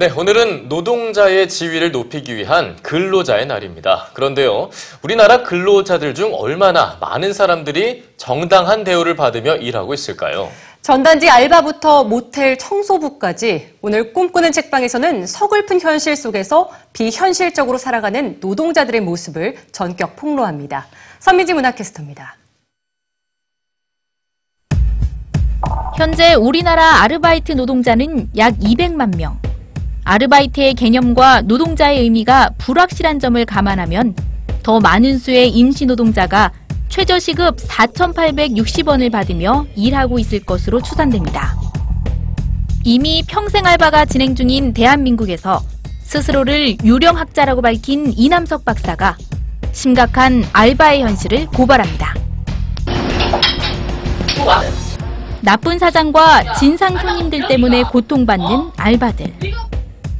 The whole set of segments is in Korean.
네, 오늘은 노동자의 지위를 높이기 위한 근로자의 날입니다. 그런데요, 우리나라 근로자들 중 얼마나 많은 사람들이 정당한 대우를 받으며 일하고 있을까요? 전단지 알바부터 모텔 청소부까지 오늘 꿈꾸는 책방에서는 서글픈 현실 속에서 비현실적으로 살아가는 노동자들의 모습을 전격 폭로합니다. 선미지 문화캐스터입니다. 현재 우리나라 아르바이트 노동자는 약 200만 명. 아르바이트의 개념과 노동자의 의미가 불확실한 점을 감안하면 더 많은 수의 임시 노동자가 최저시급 4,860원을 받으며 일하고 있을 것으로 추산됩니다. 이미 평생 알바가 진행 중인 대한민국에서 스스로를 유령학자라고 밝힌 이남석 박사가 심각한 알바의 현실을 고발합니다. 나쁜 사장과 진상 손님들 때문에 고통받는 알바들.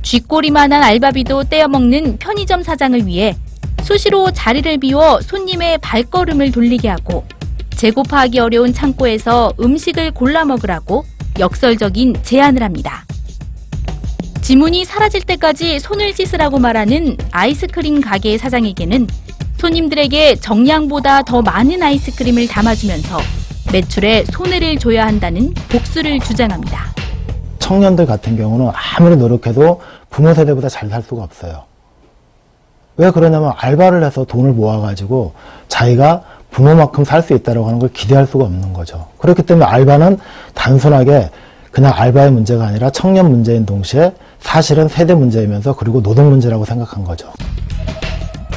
쥐꼬리만한 알바비도 떼어먹는 편의점 사장을 위해 수시로 자리를 비워 손님의 발걸음을 돌리게 하고 재고파하기 어려운 창고에서 음식을 골라 먹으라고 역설적인 제안을 합니다. 지문이 사라질 때까지 손을 씻으라고 말하는 아이스크림 가게 사장에게는 손님들에게 정량보다 더 많은 아이스크림을 담아주면서 매출에 손해를 줘야 한다는 복수를 주장합니다. 청년들 같은 경우는 아무리 노력해도 부모 세대보다 잘 살 수가 없어요. 왜 그러냐면 알바를 해서 돈을 모아가지고 자기가 부모만큼 살 수 있다고 하는 걸 기대할 수가 없는 거죠. 그렇기 때문에 알바는 단순하게 그냥 알바의 문제가 아니라 청년 문제인 동시에 사실은 세대 문제이면서 그리고 노동 문제라고 생각한 거죠.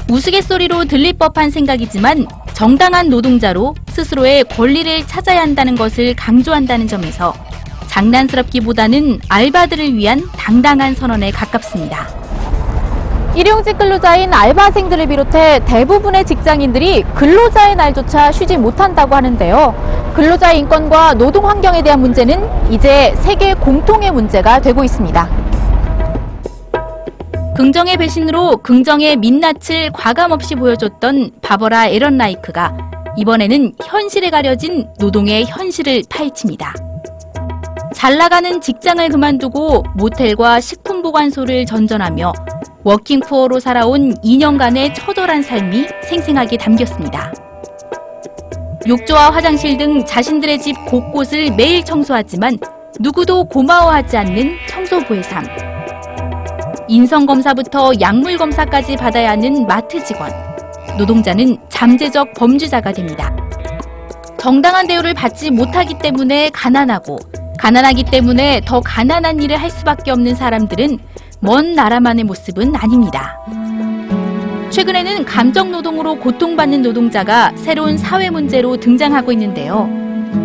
우스갯소리로 들릴 법한 생각이지만 정당한 노동자로 스스로의 권리를 찾아야 한다는 것을 강조한다는 점에서 장난스럽기보다는 알바들을 위한 당당한 선언에 가깝습니다. 일용직 근로자인 알바생들을 비롯해 대부분의 직장인들이 근로자의 날조차 쉬지 못한다고 하는데요. 근로자의 인권과 노동 환경에 대한 문제는 이제 세계 공통의 문제가 되고 있습니다. 긍정의 배신으로 긍정의 민낯을 과감없이 보여줬던 바버라 에런 라이크가 이번에는 현실에 가려진 노동의 현실을 파헤칩니다. 잘 나가는 직장을 그만두고 모텔과 식품 보관소를 전전하며 워킹푸어로 살아온 2년간의 처절한 삶이 생생하게 담겼습니다. 욕조와 화장실 등 자신들의 집 곳곳을 매일 청소하지만 누구도 고마워하지 않는 청소부의 삶. 인성검사부터 약물검사까지 받아야 하는 마트 직원. 노동자는 잠재적 범죄자가 됩니다. 정당한 대우를 받지 못하기 때문에 가난하고, 가난하기 때문에 더 가난한 일을 할 수밖에 없는 사람들은 먼 나라만의 모습은 아닙니다. 최근에는 감정 노동으로 고통받는 노동자가 새로운 사회 문제로 등장하고 있는데요.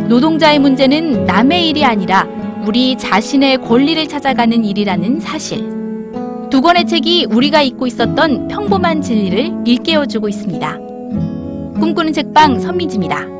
노동자의 문제는 남의 일이 아니라 우리 자신의 권리를 찾아가는 일이라는 사실. 두 권의 책이 우리가 잊고 있었던 평범한 진리를 일깨워주고 있습니다. 꿈꾸는 책방 선미지입니다.